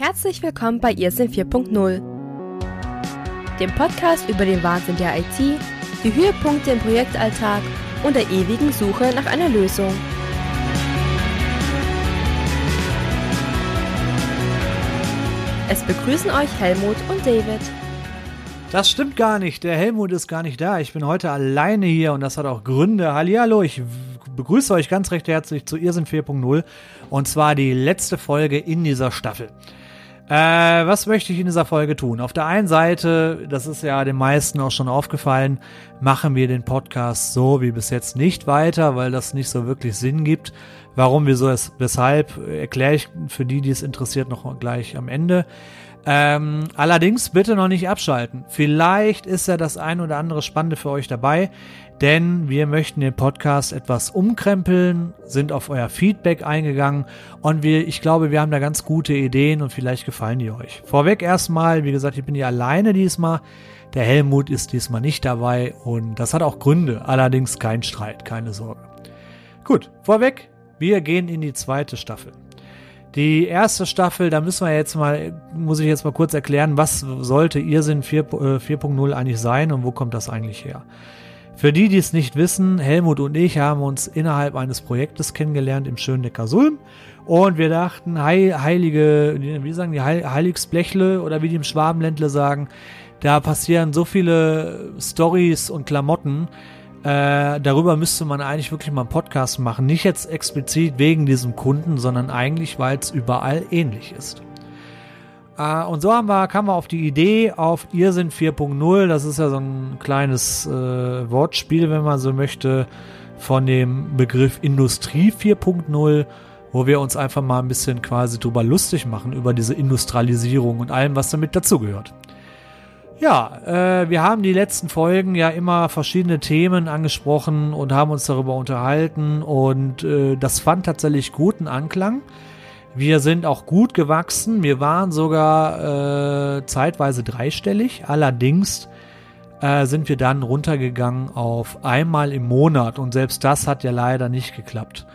Herzlich willkommen bei Irrsinn 4.0, dem Podcast über den Wahnsinn der IT, die Höhepunkte im Projektalltag und der ewigen Suche nach einer Lösung. Es begrüßen euch Helmut und David. Das stimmt gar nicht. Der Helmut ist gar nicht da. Ich bin heute alleine hier und das hat auch Gründe. Hallihallo, ich begrüße euch ganz recht herzlich zu Irrsinn 4.0 und zwar die letzte Folge in dieser Staffel. Äh, was möchte ich in dieser Folge tun? Auf der einen Seite, das ist ja den meisten auch schon aufgefallen, machen wir den Podcast so wie bis jetzt nicht weiter, weil das nicht so wirklich Sinn gibt. Warum, wieso, weshalb, erkläre ich für die, die es interessiert, noch gleich am Ende. Ähm, allerdings bitte noch nicht abschalten. Vielleicht ist ja das ein oder andere Spannende für euch dabei, denn wir möchten den Podcast etwas umkrempeln, sind auf euer Feedback eingegangen und wir, ich glaube, wir haben da ganz gute Ideen und vielleicht gefallen die euch. Vorweg erstmal, wie gesagt, ich bin hier alleine diesmal. Der Helmut ist diesmal nicht dabei und das hat auch Gründe, allerdings kein Streit, keine Sorge. Gut, vorweg, wir gehen in die zweite Staffel. Die erste Staffel, da müssen wir jetzt mal, muss ich jetzt mal kurz erklären, was sollte Irrsinn 4.0 äh, eigentlich sein und wo kommt das eigentlich her? Für die, die es nicht wissen, Helmut und ich haben uns innerhalb eines Projektes kennengelernt im schönen Neckarsulm und wir dachten, heilige, wie sagen die, Heiligsblechle oder wie die im Schwabenländle sagen, da passieren so viele Stories und Klamotten, äh, darüber müsste man eigentlich wirklich mal einen Podcast machen. Nicht jetzt explizit wegen diesem Kunden, sondern eigentlich, weil es überall ähnlich ist. Äh, und so haben wir, kamen wir auf die Idee auf Irrsinn 4.0. Das ist ja so ein kleines äh, Wortspiel, wenn man so möchte, von dem Begriff Industrie 4.0 wo wir uns einfach mal ein bisschen quasi drüber lustig machen, über diese Industrialisierung und allem, was damit dazugehört. Ja, äh, wir haben die letzten Folgen ja immer verschiedene Themen angesprochen und haben uns darüber unterhalten und äh, das fand tatsächlich guten Anklang. Wir sind auch gut gewachsen. Wir waren sogar äh, zeitweise dreistellig. Allerdings äh, sind wir dann runtergegangen auf einmal im Monat und selbst das hat ja leider nicht geklappt.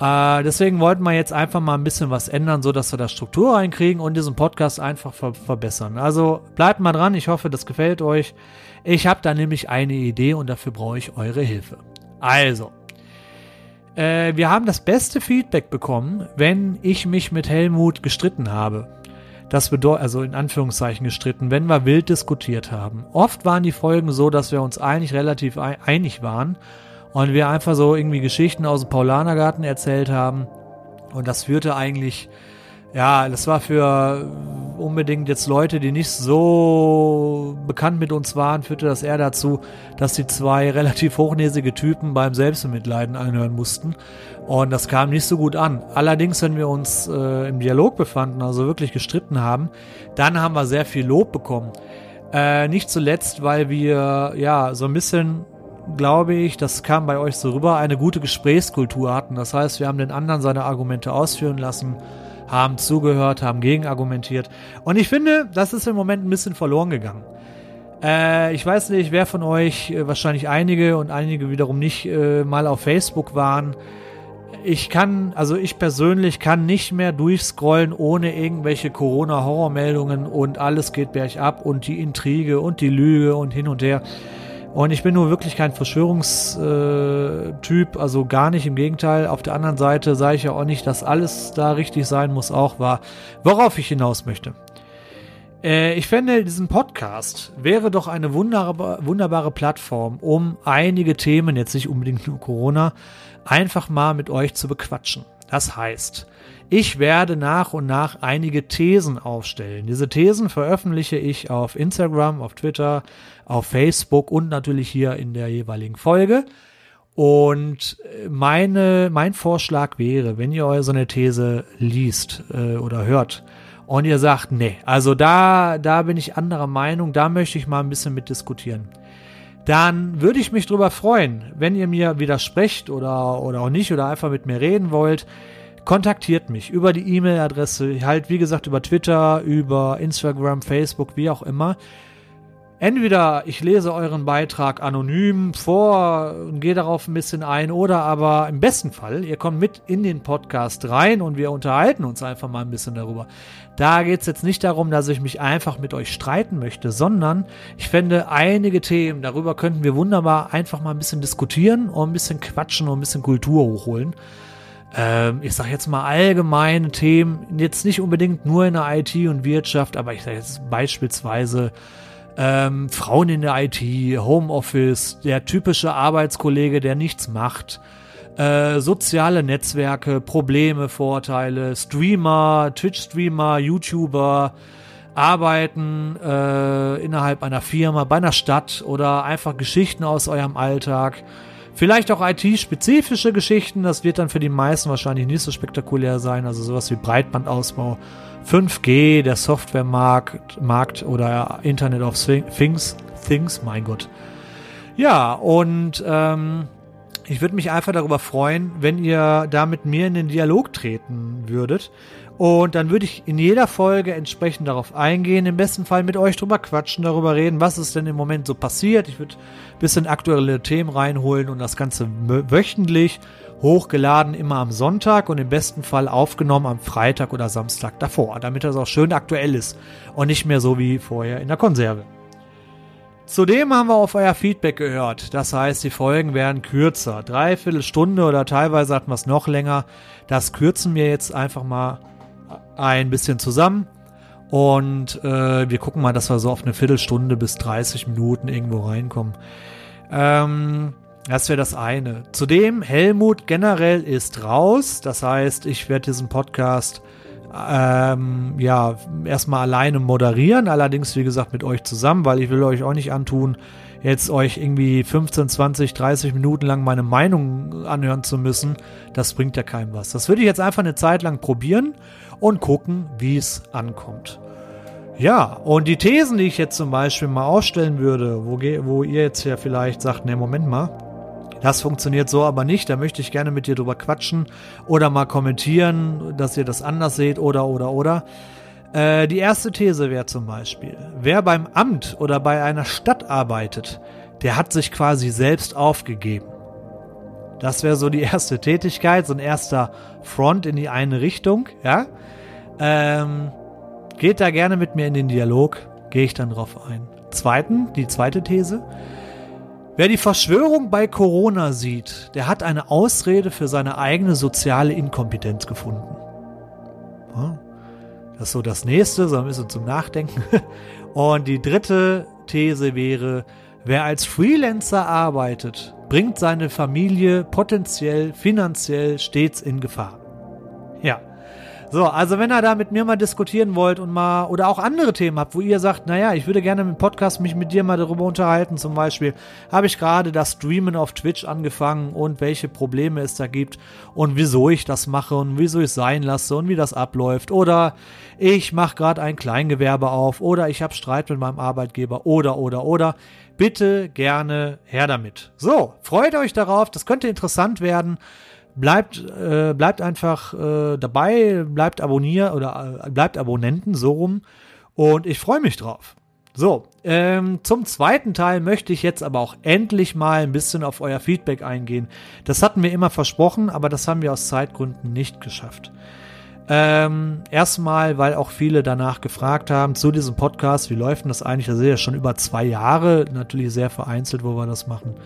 Äh, deswegen wollten wir jetzt einfach mal ein bisschen was ändern, so dass wir da Struktur reinkriegen und diesen Podcast einfach ver verbessern. Also bleibt mal dran, ich hoffe, das gefällt euch. Ich habe da nämlich eine Idee und dafür brauche ich eure Hilfe. Also, äh, wir haben das beste Feedback bekommen, wenn ich mich mit Helmut gestritten habe. Das bedeutet, also in Anführungszeichen gestritten, wenn wir wild diskutiert haben. Oft waren die Folgen so, dass wir uns eigentlich relativ einig waren und wir einfach so irgendwie Geschichten aus dem Paulanergarten erzählt haben. Und das führte eigentlich, ja, das war für unbedingt jetzt Leute, die nicht so bekannt mit uns waren, führte das eher dazu, dass die zwei relativ hochnäsige Typen beim Selbstmitleiden anhören mussten. Und das kam nicht so gut an. Allerdings, wenn wir uns äh, im Dialog befanden, also wirklich gestritten haben, dann haben wir sehr viel Lob bekommen. Äh, nicht zuletzt, weil wir ja so ein bisschen glaube ich, das kam bei euch so rüber, eine gute Gesprächskultur hatten. Das heißt, wir haben den anderen seine Argumente ausführen lassen, haben zugehört, haben gegenargumentiert. Und ich finde, das ist im Moment ein bisschen verloren gegangen. Äh, ich weiß nicht, wer von euch, äh, wahrscheinlich einige und einige wiederum nicht, äh, mal auf Facebook waren. Ich kann, also ich persönlich kann nicht mehr durchscrollen ohne irgendwelche Corona-Horrormeldungen und alles geht bergab und die Intrige und die Lüge und hin und her. Und ich bin nur wirklich kein Verschwörungstyp, also gar nicht, im Gegenteil. Auf der anderen Seite sage ich ja auch nicht, dass alles da richtig sein muss, auch war, worauf ich hinaus möchte. Äh, ich fände, diesen Podcast wäre doch eine wunderbare, wunderbare Plattform, um einige Themen, jetzt nicht unbedingt nur Corona, einfach mal mit euch zu bequatschen. Das heißt, ich werde nach und nach einige Thesen aufstellen. Diese Thesen veröffentliche ich auf Instagram, auf Twitter, auf Facebook und natürlich hier in der jeweiligen Folge. Und meine, mein Vorschlag wäre, wenn ihr so eine These liest äh, oder hört und ihr sagt, nee, also da, da bin ich anderer Meinung, da möchte ich mal ein bisschen mitdiskutieren, dann würde ich mich drüber freuen, wenn ihr mir widersprecht oder, oder auch nicht oder einfach mit mir reden wollt kontaktiert mich über die E-Mail-Adresse, halt wie gesagt über Twitter, über Instagram, Facebook, wie auch immer. Entweder ich lese euren Beitrag anonym vor und gehe darauf ein bisschen ein, oder aber im besten Fall, ihr kommt mit in den Podcast rein und wir unterhalten uns einfach mal ein bisschen darüber. Da geht es jetzt nicht darum, dass ich mich einfach mit euch streiten möchte, sondern ich fände einige Themen, darüber könnten wir wunderbar einfach mal ein bisschen diskutieren und ein bisschen quatschen und ein bisschen Kultur hochholen ähm, ich sage jetzt mal allgemeine Themen, jetzt nicht unbedingt nur in der IT und Wirtschaft, aber ich sage jetzt beispielsweise ähm, Frauen in der IT, Homeoffice, der typische Arbeitskollege, der nichts macht, äh, soziale Netzwerke, Probleme, Vorteile, Streamer, Twitch-Streamer, YouTuber, Arbeiten äh, innerhalb einer Firma, bei einer Stadt oder einfach Geschichten aus eurem Alltag. Vielleicht auch IT-spezifische Geschichten, das wird dann für die meisten wahrscheinlich nicht so spektakulär sein, also sowas wie Breitbandausbau, 5G, der Softwaremarkt Markt oder Internet of Things, Things, mein Gott. Ja, und ähm, ich würde mich einfach darüber freuen, wenn ihr da mit mir in den Dialog treten würdet. Und dann würde ich in jeder Folge entsprechend darauf eingehen, im besten Fall mit euch drüber quatschen, darüber reden, was ist denn im Moment so passiert. Ich würde ein bisschen aktuelle Themen reinholen und das Ganze wöchentlich hochgeladen, immer am Sonntag und im besten Fall aufgenommen am Freitag oder Samstag davor, damit das auch schön aktuell ist und nicht mehr so wie vorher in der Konserve. Zudem haben wir auf euer Feedback gehört. Das heißt, die Folgen werden kürzer. Dreiviertel Stunde oder teilweise hatten wir es noch länger. Das kürzen wir jetzt einfach mal ein bisschen zusammen. Und äh, wir gucken mal, dass wir so auf eine Viertelstunde bis 30 Minuten irgendwo reinkommen. Ähm, das wäre das eine. Zudem, Helmut generell ist raus. Das heißt, ich werde diesen Podcast ähm, ja erstmal alleine moderieren. Allerdings, wie gesagt, mit euch zusammen, weil ich will euch auch nicht antun, jetzt euch irgendwie 15, 20, 30 Minuten lang meine Meinung anhören zu müssen. Das bringt ja keinem was. Das würde ich jetzt einfach eine Zeit lang probieren und gucken, wie es ankommt. Ja, und die Thesen, die ich jetzt zum Beispiel mal aufstellen würde, wo, wo ihr jetzt ja vielleicht sagt, ne, Moment mal, das funktioniert so aber nicht, da möchte ich gerne mit dir drüber quatschen oder mal kommentieren, dass ihr das anders seht oder, oder, oder. Äh, die erste These wäre zum Beispiel, wer beim Amt oder bei einer Stadt arbeitet, der hat sich quasi selbst aufgegeben. Das wäre so die erste Tätigkeit, so ein erster Front in die eine Richtung, ja. Ähm, geht da gerne mit mir in den Dialog, gehe ich dann drauf ein. Zweiten, die zweite These. Wer die Verschwörung bei Corona sieht, der hat eine Ausrede für seine eigene soziale Inkompetenz gefunden. Das ist so das nächste, so ein bisschen zum Nachdenken. Und die dritte These wäre, wer als Freelancer arbeitet, bringt seine Familie potenziell finanziell stets in Gefahr. Ja. So, also wenn ihr da mit mir mal diskutieren wollt und mal oder auch andere Themen habt, wo ihr sagt, naja, ich würde gerne im Podcast mich mit dir mal darüber unterhalten, zum Beispiel habe ich gerade das Streamen auf Twitch angefangen und welche Probleme es da gibt und wieso ich das mache und wieso ich es sein lasse und wie das abläuft oder ich mache gerade ein Kleingewerbe auf oder ich habe Streit mit meinem Arbeitgeber oder oder oder bitte gerne her damit. So, freut euch darauf, das könnte interessant werden. Bleibt, äh, bleibt einfach äh, dabei, bleibt Abonnier oder äh, bleibt Abonnenten, so rum. Und ich freue mich drauf. So, ähm, zum zweiten Teil möchte ich jetzt aber auch endlich mal ein bisschen auf euer Feedback eingehen. Das hatten wir immer versprochen, aber das haben wir aus Zeitgründen nicht geschafft. Ähm, erstmal, weil auch viele danach gefragt haben zu diesem Podcast, wie läuft denn das eigentlich? Das ist ja schon über zwei Jahre, natürlich sehr vereinzelt, wo wir das machen.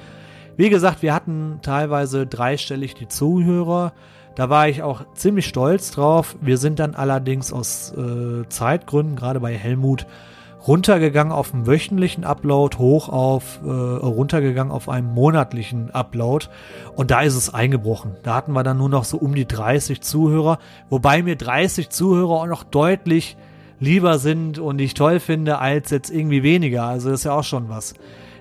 Wie gesagt, wir hatten teilweise dreistellig die Zuhörer. Da war ich auch ziemlich stolz drauf. Wir sind dann allerdings aus äh, Zeitgründen, gerade bei Helmut, runtergegangen auf einen wöchentlichen Upload, hoch auf, äh, runtergegangen auf einen monatlichen Upload. Und da ist es eingebrochen. Da hatten wir dann nur noch so um die 30 Zuhörer, wobei mir 30 Zuhörer auch noch deutlich lieber sind und ich toll finde, als jetzt irgendwie weniger. Also das ist ja auch schon was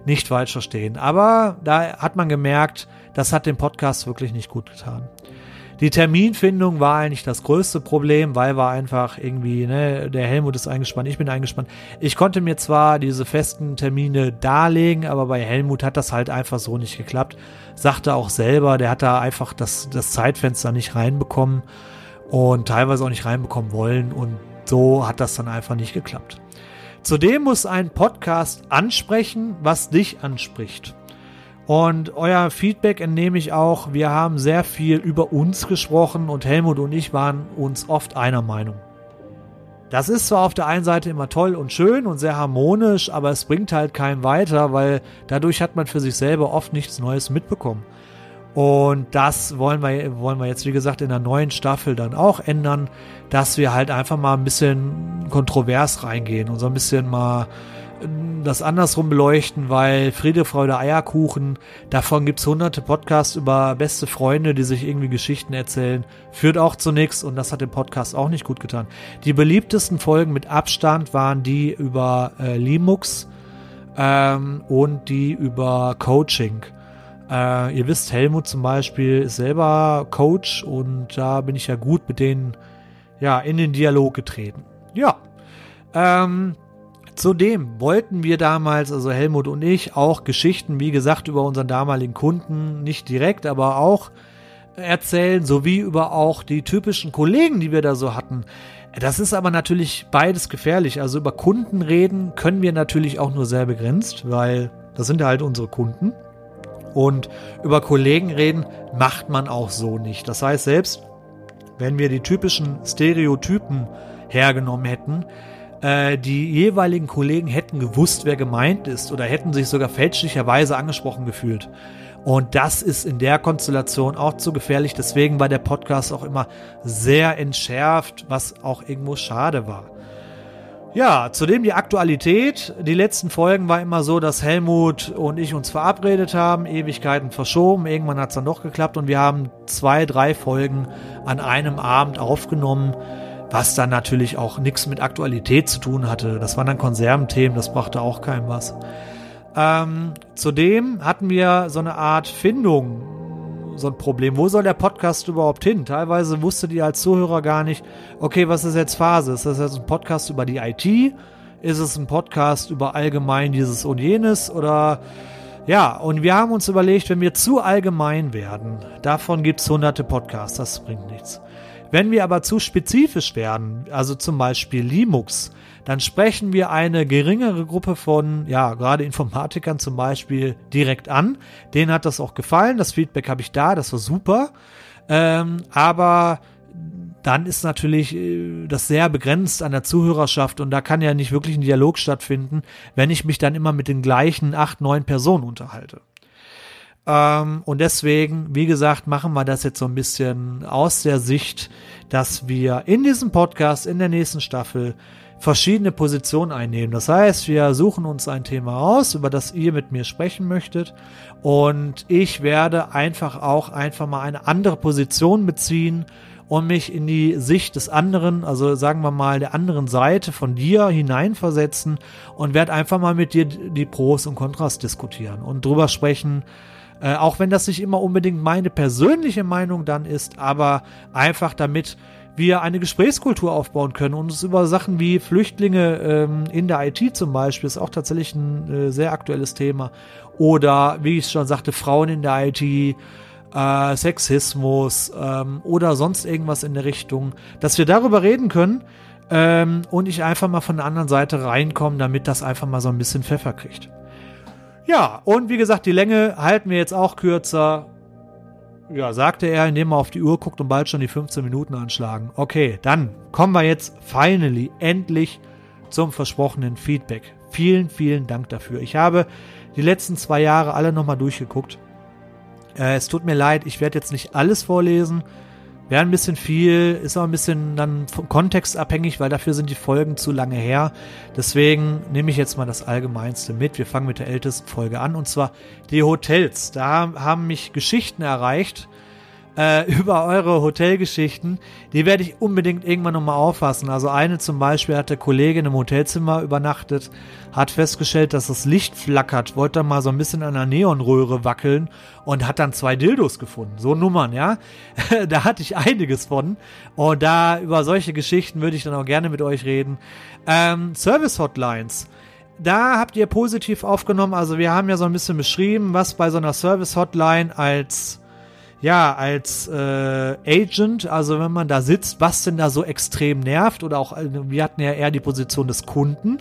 nicht falsch verstehen. Aber da hat man gemerkt, das hat dem Podcast wirklich nicht gut getan. Die Terminfindung war eigentlich das größte Problem, weil war einfach irgendwie, ne, der Helmut ist eingespannt, ich bin eingespannt. Ich konnte mir zwar diese festen Termine darlegen, aber bei Helmut hat das halt einfach so nicht geklappt. Sagte auch selber, der hat da einfach das, das Zeitfenster nicht reinbekommen und teilweise auch nicht reinbekommen wollen und so hat das dann einfach nicht geklappt. Zudem muss ein Podcast ansprechen, was dich anspricht. Und euer Feedback entnehme ich auch. Wir haben sehr viel über uns gesprochen und Helmut und ich waren uns oft einer Meinung. Das ist zwar auf der einen Seite immer toll und schön und sehr harmonisch, aber es bringt halt keinen weiter, weil dadurch hat man für sich selber oft nichts Neues mitbekommen. Und das wollen wir, wollen wir jetzt, wie gesagt, in der neuen Staffel dann auch ändern, dass wir halt einfach mal ein bisschen kontrovers reingehen und so ein bisschen mal das andersrum beleuchten, weil Friede, Freude, Eierkuchen, davon gibt es hunderte Podcasts über beste Freunde, die sich irgendwie Geschichten erzählen, führt auch zu nichts und das hat dem Podcast auch nicht gut getan. Die beliebtesten Folgen mit Abstand waren die über äh, Linux ähm, und die über Coaching. Äh, ihr wisst, Helmut zum Beispiel ist selber Coach und da bin ich ja gut mit denen ja, in den Dialog getreten. Ja. Ähm, Zudem wollten wir damals, also Helmut und ich, auch Geschichten, wie gesagt, über unseren damaligen Kunden, nicht direkt, aber auch erzählen, sowie über auch die typischen Kollegen, die wir da so hatten. Das ist aber natürlich beides gefährlich. Also über Kunden reden können wir natürlich auch nur sehr begrenzt, weil das sind ja halt unsere Kunden. Und über Kollegen reden macht man auch so nicht. Das heißt, selbst wenn wir die typischen Stereotypen hergenommen hätten, äh, die jeweiligen Kollegen hätten gewusst, wer gemeint ist oder hätten sich sogar fälschlicherweise angesprochen gefühlt. Und das ist in der Konstellation auch zu gefährlich. Deswegen war der Podcast auch immer sehr entschärft, was auch irgendwo schade war. Ja, zudem die Aktualität. Die letzten Folgen war immer so, dass Helmut und ich uns verabredet haben, Ewigkeiten verschoben. Irgendwann hat es dann doch geklappt und wir haben zwei, drei Folgen an einem Abend aufgenommen was dann natürlich auch nichts mit Aktualität zu tun hatte. Das waren dann Konserventhemen, das brachte auch keinem was. Ähm, zudem hatten wir so eine Art Findung, so ein Problem. Wo soll der Podcast überhaupt hin? Teilweise wusstet ihr als Zuhörer gar nicht, okay, was ist jetzt Phase? Ist das jetzt ein Podcast über die IT? Ist es ein Podcast über allgemein dieses und jenes? Oder ja, und wir haben uns überlegt, wenn wir zu allgemein werden, davon gibt es hunderte Podcasts, das bringt nichts. Wenn wir aber zu spezifisch werden, also zum Beispiel Linux, dann sprechen wir eine geringere Gruppe von, ja, gerade Informatikern zum Beispiel direkt an. Denen hat das auch gefallen. Das Feedback habe ich da, das war super. Ähm, aber dann ist natürlich äh, das sehr begrenzt an der Zuhörerschaft und da kann ja nicht wirklich ein Dialog stattfinden, wenn ich mich dann immer mit den gleichen acht, neun Personen unterhalte. Ähm, und deswegen, wie gesagt, machen wir das jetzt so ein bisschen aus der Sicht, dass wir in diesem Podcast, in der nächsten Staffel, verschiedene Positionen einnehmen. Das heißt, wir suchen uns ein Thema aus, über das ihr mit mir sprechen möchtet. Und ich werde einfach auch einfach mal eine andere Position beziehen und mich in die Sicht des anderen, also sagen wir mal der anderen Seite von dir hineinversetzen und werde einfach mal mit dir die Pros und Kontras diskutieren und drüber sprechen, äh, auch wenn das nicht immer unbedingt meine persönliche Meinung dann ist, aber einfach damit wir eine Gesprächskultur aufbauen können und uns über Sachen wie Flüchtlinge ähm, in der IT zum Beispiel ist auch tatsächlich ein äh, sehr aktuelles Thema. Oder wie ich schon sagte, Frauen in der IT, äh, Sexismus ähm, oder sonst irgendwas in der Richtung, dass wir darüber reden können ähm, und ich einfach mal von der anderen Seite reinkomme, damit das einfach mal so ein bisschen Pfeffer kriegt. Ja, und wie gesagt, die Länge halten wir jetzt auch kürzer. Ja, sagte er, indem er auf die Uhr guckt und bald schon die 15 Minuten anschlagen. Okay, dann kommen wir jetzt finally, endlich zum versprochenen Feedback. Vielen, vielen Dank dafür. Ich habe die letzten zwei Jahre alle nochmal durchgeguckt. Äh, es tut mir leid, ich werde jetzt nicht alles vorlesen. Wäre ein bisschen viel, ist auch ein bisschen dann vom Kontext abhängig, weil dafür sind die Folgen zu lange her. Deswegen nehme ich jetzt mal das Allgemeinste mit. Wir fangen mit der ältesten Folge an und zwar die Hotels. Da haben mich Geschichten erreicht, äh, über eure Hotelgeschichten. Die werde ich unbedingt irgendwann nochmal auffassen. Also eine zum Beispiel hat der Kollege in einem Hotelzimmer übernachtet, hat festgestellt, dass das Licht flackert, wollte dann mal so ein bisschen an der Neonröhre wackeln und hat dann zwei Dildos gefunden. So Nummern, ja. da hatte ich einiges von. Und da über solche Geschichten würde ich dann auch gerne mit euch reden. Ähm, Service Hotlines da habt ihr positiv aufgenommen. Also wir haben ja so ein bisschen beschrieben, was bei so einer Service Hotline als ja, als äh, Agent, also wenn man da sitzt, was denn da so extrem nervt oder auch, äh, wir hatten ja eher die Position des Kunden.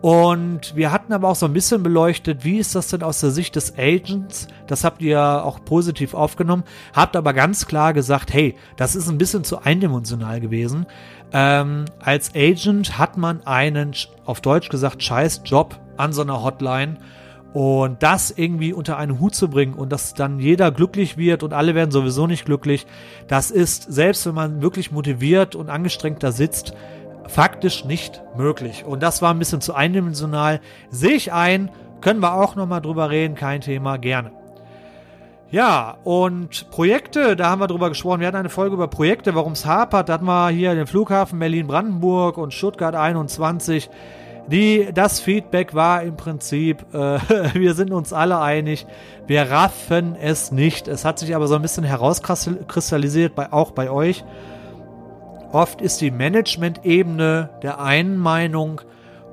Und wir hatten aber auch so ein bisschen beleuchtet, wie ist das denn aus der Sicht des Agents? Das habt ihr auch positiv aufgenommen, habt aber ganz klar gesagt, hey, das ist ein bisschen zu eindimensional gewesen. Ähm, als Agent hat man einen, auf Deutsch gesagt, scheiß Job an so einer Hotline. Und das irgendwie unter einen Hut zu bringen und dass dann jeder glücklich wird und alle werden sowieso nicht glücklich, das ist, selbst wenn man wirklich motiviert und angestrengt da sitzt, faktisch nicht möglich. Und das war ein bisschen zu eindimensional. Sehe ich ein, können wir auch nochmal drüber reden, kein Thema, gerne. Ja, und Projekte, da haben wir drüber gesprochen. Wir hatten eine Folge über Projekte, warum es hapert. Da hatten wir hier den Flughafen Berlin-Brandenburg und Stuttgart 21. Die, das Feedback war im Prinzip, äh, wir sind uns alle einig, wir raffen es nicht. Es hat sich aber so ein bisschen herauskristallisiert, bei, auch bei euch. Oft ist die Management-Ebene der einen Meinung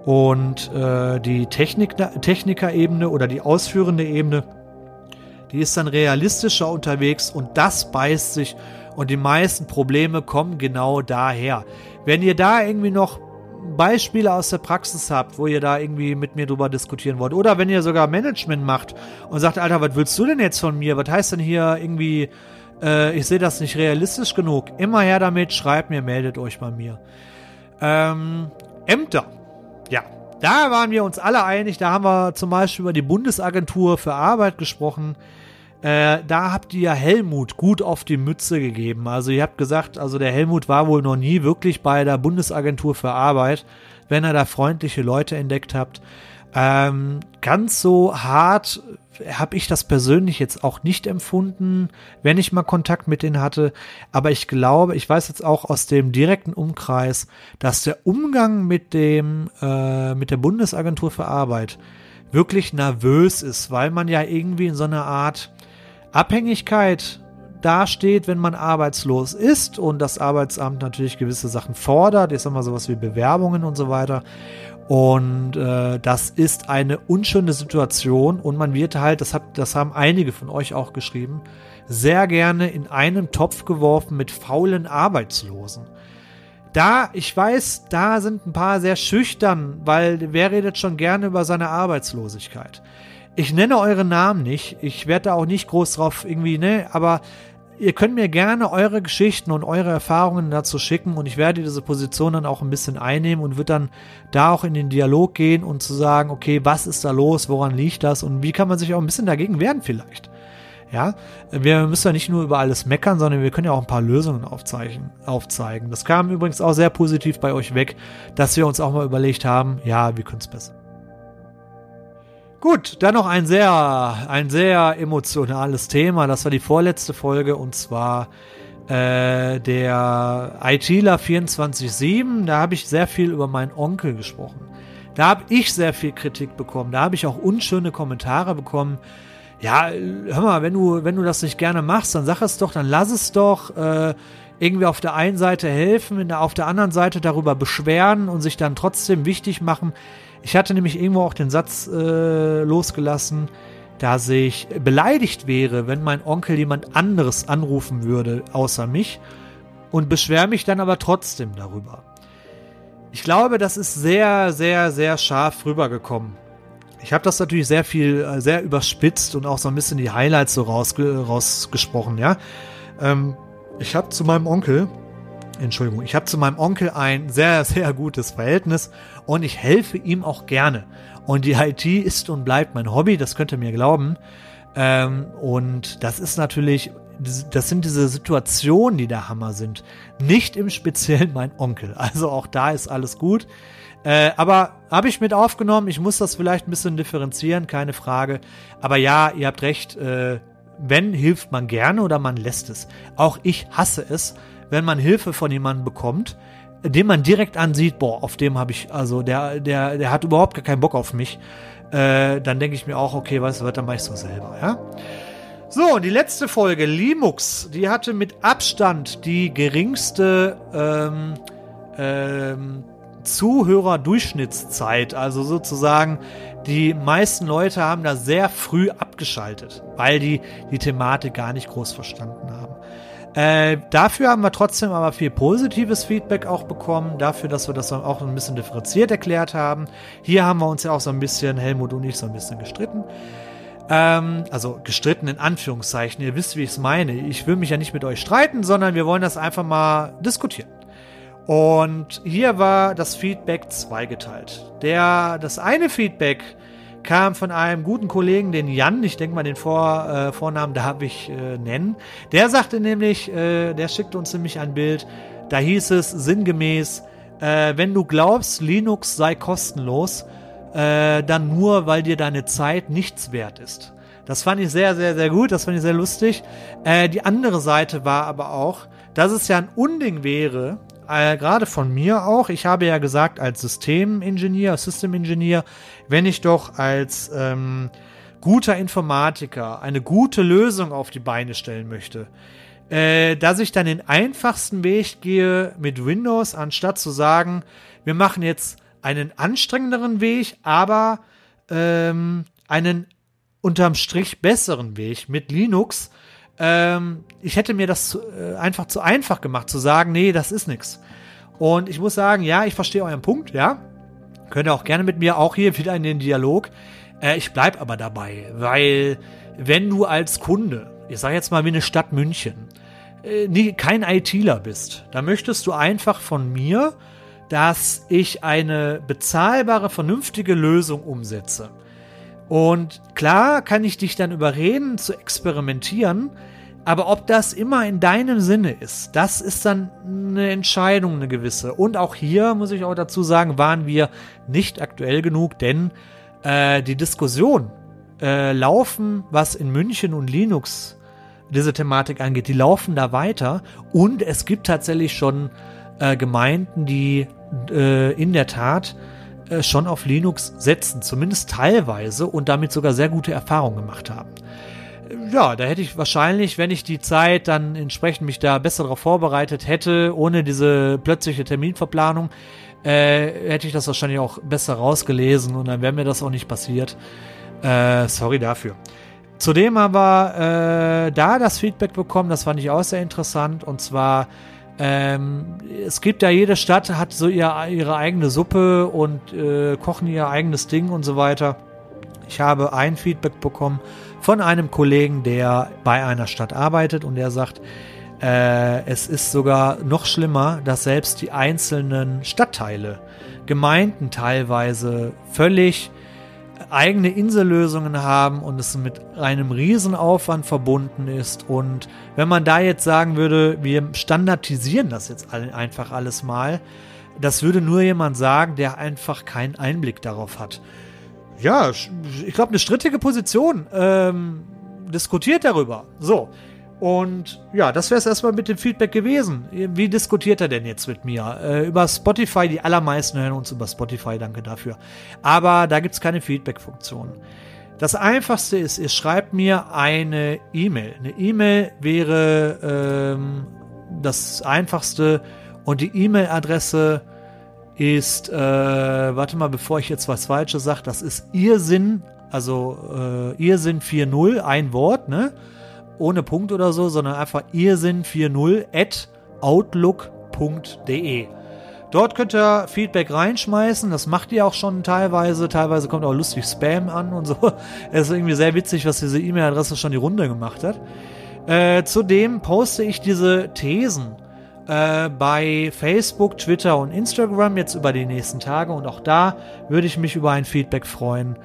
und äh, die Technik, Techniker-Ebene oder die ausführende Ebene, die ist dann realistischer unterwegs und das beißt sich und die meisten Probleme kommen genau daher. Wenn ihr da irgendwie noch Beispiele aus der Praxis habt, wo ihr da irgendwie mit mir drüber diskutieren wollt, oder wenn ihr sogar Management macht und sagt, Alter, was willst du denn jetzt von mir? Was heißt denn hier irgendwie äh, ich sehe das nicht realistisch genug. Immer her damit, schreibt mir, meldet euch bei mir. Ähm, Ämter. Ja, da waren wir uns alle einig. Da haben wir zum Beispiel über die Bundesagentur für Arbeit gesprochen. Äh, da habt ihr Helmut gut auf die Mütze gegeben. Also ihr habt gesagt, also der Helmut war wohl noch nie wirklich bei der Bundesagentur für Arbeit, wenn er da freundliche Leute entdeckt habt. Ähm, ganz so hart habe ich das persönlich jetzt auch nicht empfunden, wenn ich mal Kontakt mit denen hatte. Aber ich glaube, ich weiß jetzt auch aus dem direkten Umkreis, dass der Umgang mit dem, äh, mit der Bundesagentur für Arbeit wirklich nervös ist, weil man ja irgendwie in so einer Art Abhängigkeit dasteht, wenn man arbeitslos ist und das Arbeitsamt natürlich gewisse Sachen fordert, ich sag mal sowas wie Bewerbungen und so weiter. Und äh, das ist eine unschöne Situation und man wird halt, das, hat, das haben einige von euch auch geschrieben, sehr gerne in einen Topf geworfen mit faulen Arbeitslosen. Da, ich weiß, da sind ein paar sehr schüchtern, weil wer redet schon gerne über seine Arbeitslosigkeit? Ich nenne eure Namen nicht, ich werde da auch nicht groß drauf irgendwie, ne, aber ihr könnt mir gerne eure Geschichten und eure Erfahrungen dazu schicken und ich werde diese Position dann auch ein bisschen einnehmen und wird dann da auch in den Dialog gehen und zu sagen, okay, was ist da los, woran liegt das und wie kann man sich auch ein bisschen dagegen wehren vielleicht. Ja, wir müssen ja nicht nur über alles meckern, sondern wir können ja auch ein paar Lösungen aufzeigen. aufzeigen. Das kam übrigens auch sehr positiv bei euch weg, dass wir uns auch mal überlegt haben, ja, wie könnte es besser. Gut, dann noch ein sehr, ein sehr emotionales Thema. Das war die vorletzte Folge und zwar äh, der ITler 24-7. Da habe ich sehr viel über meinen Onkel gesprochen. Da habe ich sehr viel Kritik bekommen. Da habe ich auch unschöne Kommentare bekommen. Ja, hör mal, wenn du, wenn du das nicht gerne machst, dann sag es doch, dann lass es doch. Äh, irgendwie auf der einen Seite helfen, auf der anderen Seite darüber beschweren und sich dann trotzdem wichtig machen. Ich hatte nämlich irgendwo auch den Satz äh, losgelassen, dass ich beleidigt wäre, wenn mein Onkel jemand anderes anrufen würde, außer mich, und beschwere mich dann aber trotzdem darüber. Ich glaube, das ist sehr, sehr, sehr scharf rübergekommen. Ich habe das natürlich sehr viel, äh, sehr überspitzt und auch so ein bisschen die Highlights so rausge rausgesprochen, ja. Ähm, ich habe zu meinem Onkel, Entschuldigung, ich habe zu meinem Onkel ein sehr, sehr gutes Verhältnis und ich helfe ihm auch gerne. Und die IT ist und bleibt mein Hobby, das könnt ihr mir glauben. Ähm, und das ist natürlich, das sind diese Situationen, die der Hammer sind. Nicht im Speziellen mein Onkel. Also auch da ist alles gut. Äh, aber habe ich mit aufgenommen. Ich muss das vielleicht ein bisschen differenzieren, keine Frage. Aber ja, ihr habt recht. Äh, wenn hilft man gerne oder man lässt es. Auch ich hasse es, wenn man Hilfe von jemandem bekommt, den man direkt ansieht, boah, auf dem habe ich, also der, der, der hat überhaupt gar keinen Bock auf mich, äh, dann denke ich mir auch, okay, was, dann mache ich so selber, ja. So, die letzte Folge, Limux, die hatte mit Abstand die geringste ähm, ähm, Zuhörer-Durchschnittszeit. Also sozusagen, die meisten Leute haben da sehr früh abgeschaltet, weil die die Thematik gar nicht groß verstanden haben. Äh, dafür haben wir trotzdem aber viel positives Feedback auch bekommen, dafür, dass wir das auch ein bisschen differenziert erklärt haben. Hier haben wir uns ja auch so ein bisschen, Helmut und ich, so ein bisschen gestritten. Ähm, also gestritten in Anführungszeichen. Ihr wisst, wie ich es meine. Ich will mich ja nicht mit euch streiten, sondern wir wollen das einfach mal diskutieren. Und hier war das Feedback zweigeteilt. Der, das eine Feedback kam von einem guten Kollegen, den Jan, ich denke mal den Vor, äh, Vornamen darf ich äh, nennen. Der sagte nämlich, äh, der schickte uns nämlich ein Bild, da hieß es sinngemäß, äh, wenn du glaubst, Linux sei kostenlos, äh, dann nur, weil dir deine Zeit nichts wert ist. Das fand ich sehr, sehr, sehr gut, das fand ich sehr lustig. Äh, die andere Seite war aber auch, dass es ja ein Unding wäre, äh, gerade von mir auch, ich habe ja gesagt, als Systemingenieur, System Engineer, wenn ich doch als ähm, guter Informatiker eine gute Lösung auf die Beine stellen möchte, äh, dass ich dann den einfachsten Weg gehe mit Windows, anstatt zu sagen, wir machen jetzt einen anstrengenderen Weg, aber ähm, einen unterm Strich besseren Weg mit Linux, ähm, ich hätte mir das zu, äh, einfach zu einfach gemacht, zu sagen, nee, das ist nichts. Und ich muss sagen, ja, ich verstehe euren Punkt, ja. Könnt ihr auch gerne mit mir auch hier wieder in den Dialog. Äh, ich bleib aber dabei, weil wenn du als Kunde, ich sage jetzt mal wie eine Stadt München, äh, nie, kein ITler bist, dann möchtest du einfach von mir, dass ich eine bezahlbare, vernünftige Lösung umsetze. Und klar kann ich dich dann überreden zu experimentieren, aber ob das immer in deinem Sinne ist, das ist dann eine Entscheidung, eine gewisse. Und auch hier muss ich auch dazu sagen, waren wir nicht aktuell genug, denn äh, die Diskussion äh, laufen, was in München und Linux diese Thematik angeht, die laufen da weiter. Und es gibt tatsächlich schon äh, Gemeinden, die äh, in der Tat äh, schon auf Linux setzen, zumindest teilweise und damit sogar sehr gute Erfahrungen gemacht haben. Ja, da hätte ich wahrscheinlich, wenn ich die Zeit dann entsprechend mich da besser darauf vorbereitet hätte, ohne diese plötzliche Terminverplanung, äh, hätte ich das wahrscheinlich auch besser rausgelesen und dann wäre mir das auch nicht passiert. Äh, sorry dafür. Zudem aber äh, da das Feedback bekommen, das fand ich auch sehr interessant und zwar ähm, es gibt ja jede Stadt hat so ihr, ihre eigene Suppe und äh, kochen ihr eigenes Ding und so weiter. Ich habe ein Feedback bekommen von einem Kollegen, der bei einer Stadt arbeitet und der sagt, äh, es ist sogar noch schlimmer, dass selbst die einzelnen Stadtteile, Gemeinden teilweise völlig eigene Insellösungen haben und es mit einem Riesenaufwand verbunden ist. Und wenn man da jetzt sagen würde, wir standardisieren das jetzt einfach alles mal, das würde nur jemand sagen, der einfach keinen Einblick darauf hat. Ja, ich glaube, eine strittige Position. Ähm, diskutiert darüber. So. Und ja, das wäre es erstmal mit dem Feedback gewesen. Wie diskutiert er denn jetzt mit mir? Äh, über Spotify, die allermeisten hören uns über Spotify, danke dafür. Aber da gibt es keine Feedback-Funktion. Das einfachste ist, ihr schreibt mir eine E-Mail. Eine E-Mail wäre ähm, das einfachste und die E-Mail-Adresse ist, äh, warte mal, bevor ich jetzt was Falsches sage, das ist Irrsinn, also äh, Irrsinn 4.0, ein Wort, ne? Ohne Punkt oder so, sondern einfach irrsinn40 at outlook.de. Dort könnt ihr Feedback reinschmeißen, das macht ihr auch schon teilweise. Teilweise kommt auch lustig Spam an und so. Es ist irgendwie sehr witzig, was diese E-Mail-Adresse schon die Runde gemacht hat. Äh, zudem poste ich diese Thesen äh, bei Facebook, Twitter und Instagram jetzt über die nächsten Tage und auch da würde ich mich über ein Feedback freuen.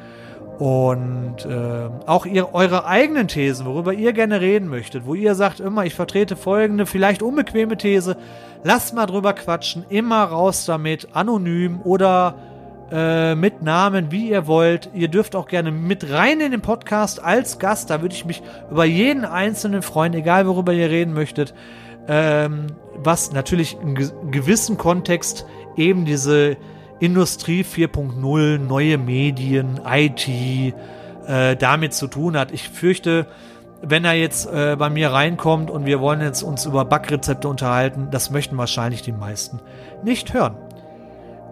Und äh, auch ihr, eure eigenen Thesen, worüber ihr gerne reden möchtet, wo ihr sagt immer, ich vertrete folgende, vielleicht unbequeme These, lasst mal drüber quatschen, immer raus damit, anonym oder äh, mit Namen, wie ihr wollt. Ihr dürft auch gerne mit rein in den Podcast als Gast, da würde ich mich über jeden einzelnen freuen, egal worüber ihr reden möchtet. Ähm, was natürlich in gewissen Kontext eben diese Industrie 4.0, neue Medien, IT äh, damit zu tun hat. Ich fürchte, wenn er jetzt äh, bei mir reinkommt und wir wollen jetzt uns über Backrezepte unterhalten, das möchten wahrscheinlich die meisten nicht hören.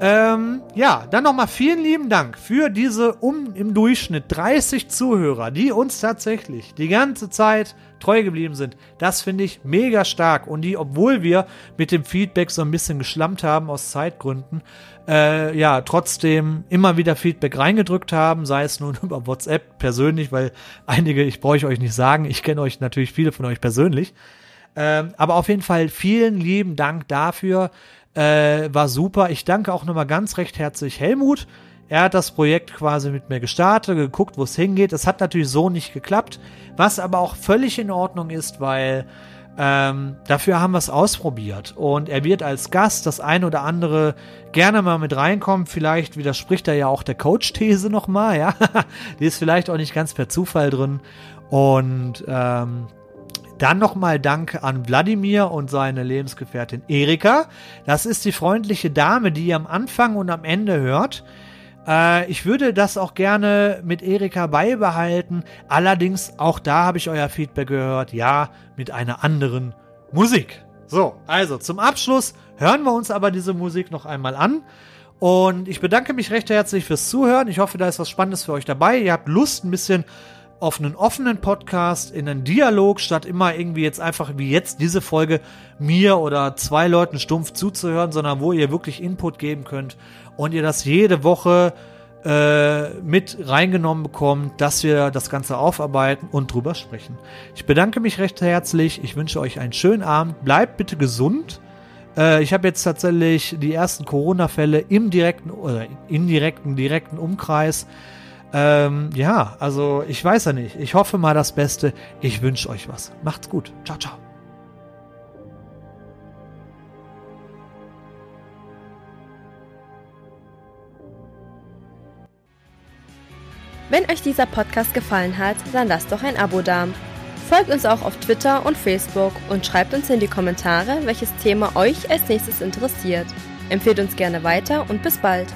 Ähm, ja, dann nochmal vielen lieben Dank für diese um im Durchschnitt 30 Zuhörer, die uns tatsächlich die ganze Zeit treu geblieben sind. Das finde ich mega stark. Und die, obwohl wir mit dem Feedback so ein bisschen geschlampt haben aus Zeitgründen, äh, ja, trotzdem immer wieder Feedback reingedrückt haben, sei es nun über WhatsApp persönlich, weil einige, ich brauche euch nicht sagen, ich kenne euch natürlich viele von euch persönlich. Ähm, aber auf jeden Fall vielen lieben Dank dafür. Äh, war super. Ich danke auch nochmal ganz recht herzlich Helmut. Er hat das Projekt quasi mit mir gestartet, geguckt, wo es hingeht. Es hat natürlich so nicht geklappt, was aber auch völlig in Ordnung ist, weil ähm, dafür haben wir es ausprobiert. Und er wird als Gast das ein oder andere gerne mal mit reinkommen. Vielleicht widerspricht er ja auch der Coach-These nochmal, ja. Die ist vielleicht auch nicht ganz per Zufall drin. Und ähm, dann nochmal Dank an Wladimir und seine Lebensgefährtin Erika. Das ist die freundliche Dame, die ihr am Anfang und am Ende hört. Äh, ich würde das auch gerne mit Erika beibehalten. Allerdings, auch da habe ich euer Feedback gehört. Ja, mit einer anderen Musik. So, also zum Abschluss hören wir uns aber diese Musik noch einmal an. Und ich bedanke mich recht herzlich fürs Zuhören. Ich hoffe, da ist was Spannendes für euch dabei. Ihr habt Lust, ein bisschen auf einen offenen Podcast, in einen Dialog, statt immer irgendwie jetzt einfach wie jetzt diese Folge mir oder zwei Leuten stumpf zuzuhören, sondern wo ihr wirklich Input geben könnt und ihr das jede Woche äh, mit reingenommen bekommt, dass wir das Ganze aufarbeiten und drüber sprechen. Ich bedanke mich recht herzlich. Ich wünsche euch einen schönen Abend. Bleibt bitte gesund. Äh, ich habe jetzt tatsächlich die ersten Corona-Fälle im direkten oder indirekten, direkten Umkreis. Ähm, ja, also ich weiß ja nicht. Ich hoffe mal das Beste. Ich wünsche euch was. Macht's gut. Ciao, ciao. Wenn euch dieser Podcast gefallen hat, dann lasst doch ein Abo da. Folgt uns auch auf Twitter und Facebook und schreibt uns in die Kommentare, welches Thema euch als nächstes interessiert. Empfehlt uns gerne weiter und bis bald.